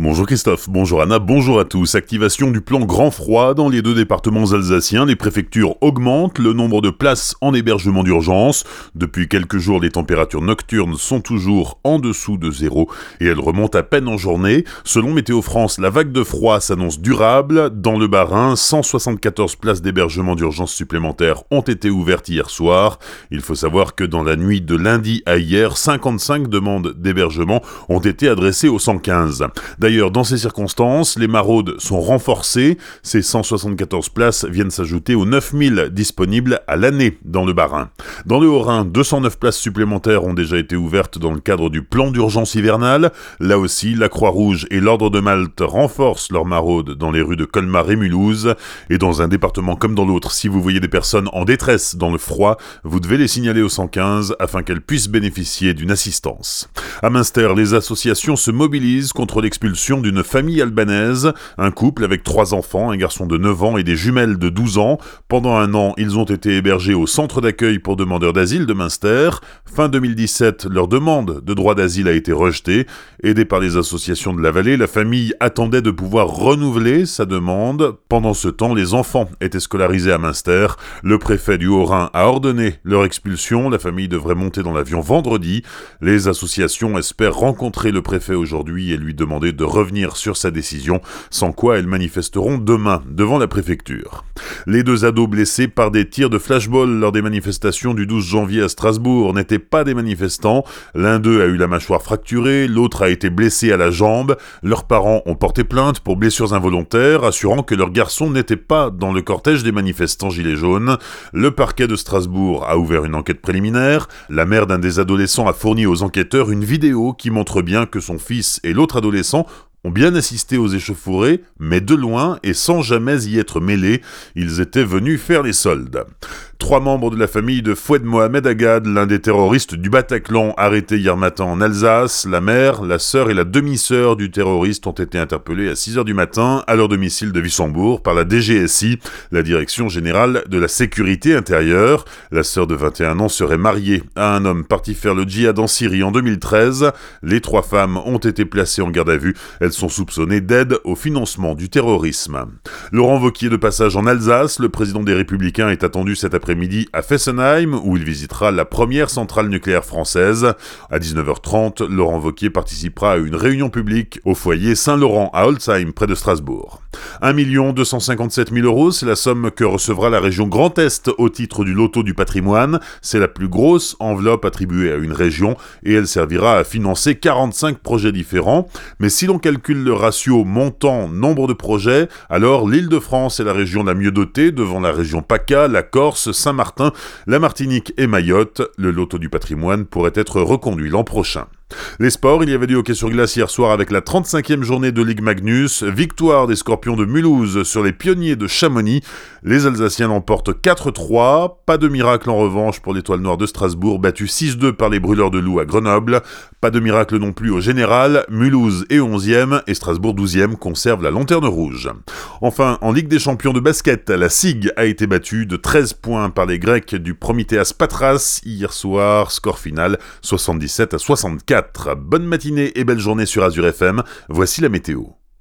Bonjour Christophe, bonjour Anna, bonjour à tous. Activation du plan grand froid dans les deux départements alsaciens. Les préfectures augmentent le nombre de places en hébergement d'urgence. Depuis quelques jours, les températures nocturnes sont toujours en dessous de zéro et elles remontent à peine en journée. Selon Météo France, la vague de froid s'annonce durable. Dans le Bas-Rhin, 174 places d'hébergement d'urgence supplémentaires ont été ouvertes hier soir. Il faut savoir que dans la nuit de lundi à hier, 55 demandes d'hébergement ont été adressées au 115. D'ailleurs, dans ces circonstances, les maraudes sont renforcées. Ces 174 places viennent s'ajouter aux 9000 disponibles à l'année dans le Bas-Rhin. Dans le Haut-Rhin, 209 places supplémentaires ont déjà été ouvertes dans le cadre du plan d'urgence hivernale. Là aussi, la Croix-Rouge et l'Ordre de Malte renforcent leurs maraudes dans les rues de Colmar et Mulhouse. Et dans un département comme dans l'autre, si vous voyez des personnes en détresse dans le froid, vous devez les signaler au 115 afin qu'elles puissent bénéficier d'une assistance. À Münster, les associations se mobilisent contre l'expulsion d'une famille albanaise, un couple avec trois enfants, un garçon de 9 ans et des jumelles de 12 ans. Pendant un an, ils ont été hébergés au centre d'accueil pour demandeurs d'asile de Münster. Fin 2017, leur demande de droit d'asile a été rejetée. Aidée par les associations de la vallée, la famille attendait de pouvoir renouveler sa demande. Pendant ce temps, les enfants étaient scolarisés à Münster. Le préfet du Haut-Rhin a ordonné leur expulsion. La famille devrait monter dans l'avion vendredi. Les associations espèrent rencontrer le préfet aujourd'hui et lui demander de revenir sur sa décision, sans quoi elles manifesteront demain devant la préfecture. Les deux ados blessés par des tirs de flashball lors des manifestations du 12 janvier à Strasbourg n'étaient pas des manifestants. L'un d'eux a eu la mâchoire fracturée, l'autre a été blessé à la jambe. Leurs parents ont porté plainte pour blessures involontaires, assurant que leur garçon n'était pas dans le cortège des manifestants gilets jaunes. Le parquet de Strasbourg a ouvert une enquête préliminaire. La mère d'un des adolescents a fourni aux enquêteurs une vidéo qui montre bien que son fils et l'autre adolescent ont bien assisté aux échauffourées, mais de loin et sans jamais y être mêlés, ils étaient venus faire les soldes. Trois membres de la famille de Foued Mohamed Agad, l'un des terroristes du Bataclan arrêté hier matin en Alsace, la mère, la sœur et la demi-sœur du terroriste ont été interpellés à 6h du matin à leur domicile de Wissembourg par la DGSI, la Direction Générale de la Sécurité Intérieure. La sœur de 21 ans serait mariée à un homme parti faire le djihad en Syrie en 2013. Les trois femmes ont été placées en garde à vue. Sont soupçonnées d'aide au financement du terrorisme. Laurent Wauquiez de passage en Alsace, le président des Républicains est attendu cet après midi à Fessenheim, où il visitera la première centrale nucléaire française. À 19h30, Laurent Wauquiez participera à une réunion publique au foyer Saint-Laurent à Holzheim, près de Strasbourg. 1 257 000 euros, c'est la somme que recevra la région Grand Est au titre du loto du patrimoine. C'est la plus grosse enveloppe attribuée à une région et elle servira à financer 45 projets différents. Mais si l'on calcule le ratio montant-nombre de projets, alors l'Île-de-France est la région la mieux dotée devant la région PACA, la Corse, Saint-Martin, la Martinique et Mayotte. Le loto du patrimoine pourrait être reconduit l'an prochain. Les sports, il y avait du hockey sur glace hier soir avec la 35e journée de Ligue Magnus, victoire des Scorpions de Mulhouse sur les pionniers de Chamonix. Les Alsaciens l'emportent 4-3, pas de miracle en revanche pour l'étoile noire de Strasbourg, battue 6-2 par les brûleurs de loup à Grenoble. Pas de miracle non plus au général, Mulhouse est 11e et Strasbourg 12e conserve la lanterne rouge. Enfin, en Ligue des champions de basket, la SIG a été battue de 13 points par les Grecs du Prometheas Patras hier soir, score final 77 à 64. Bonne matinée et belle journée sur Azure FM, voici la météo.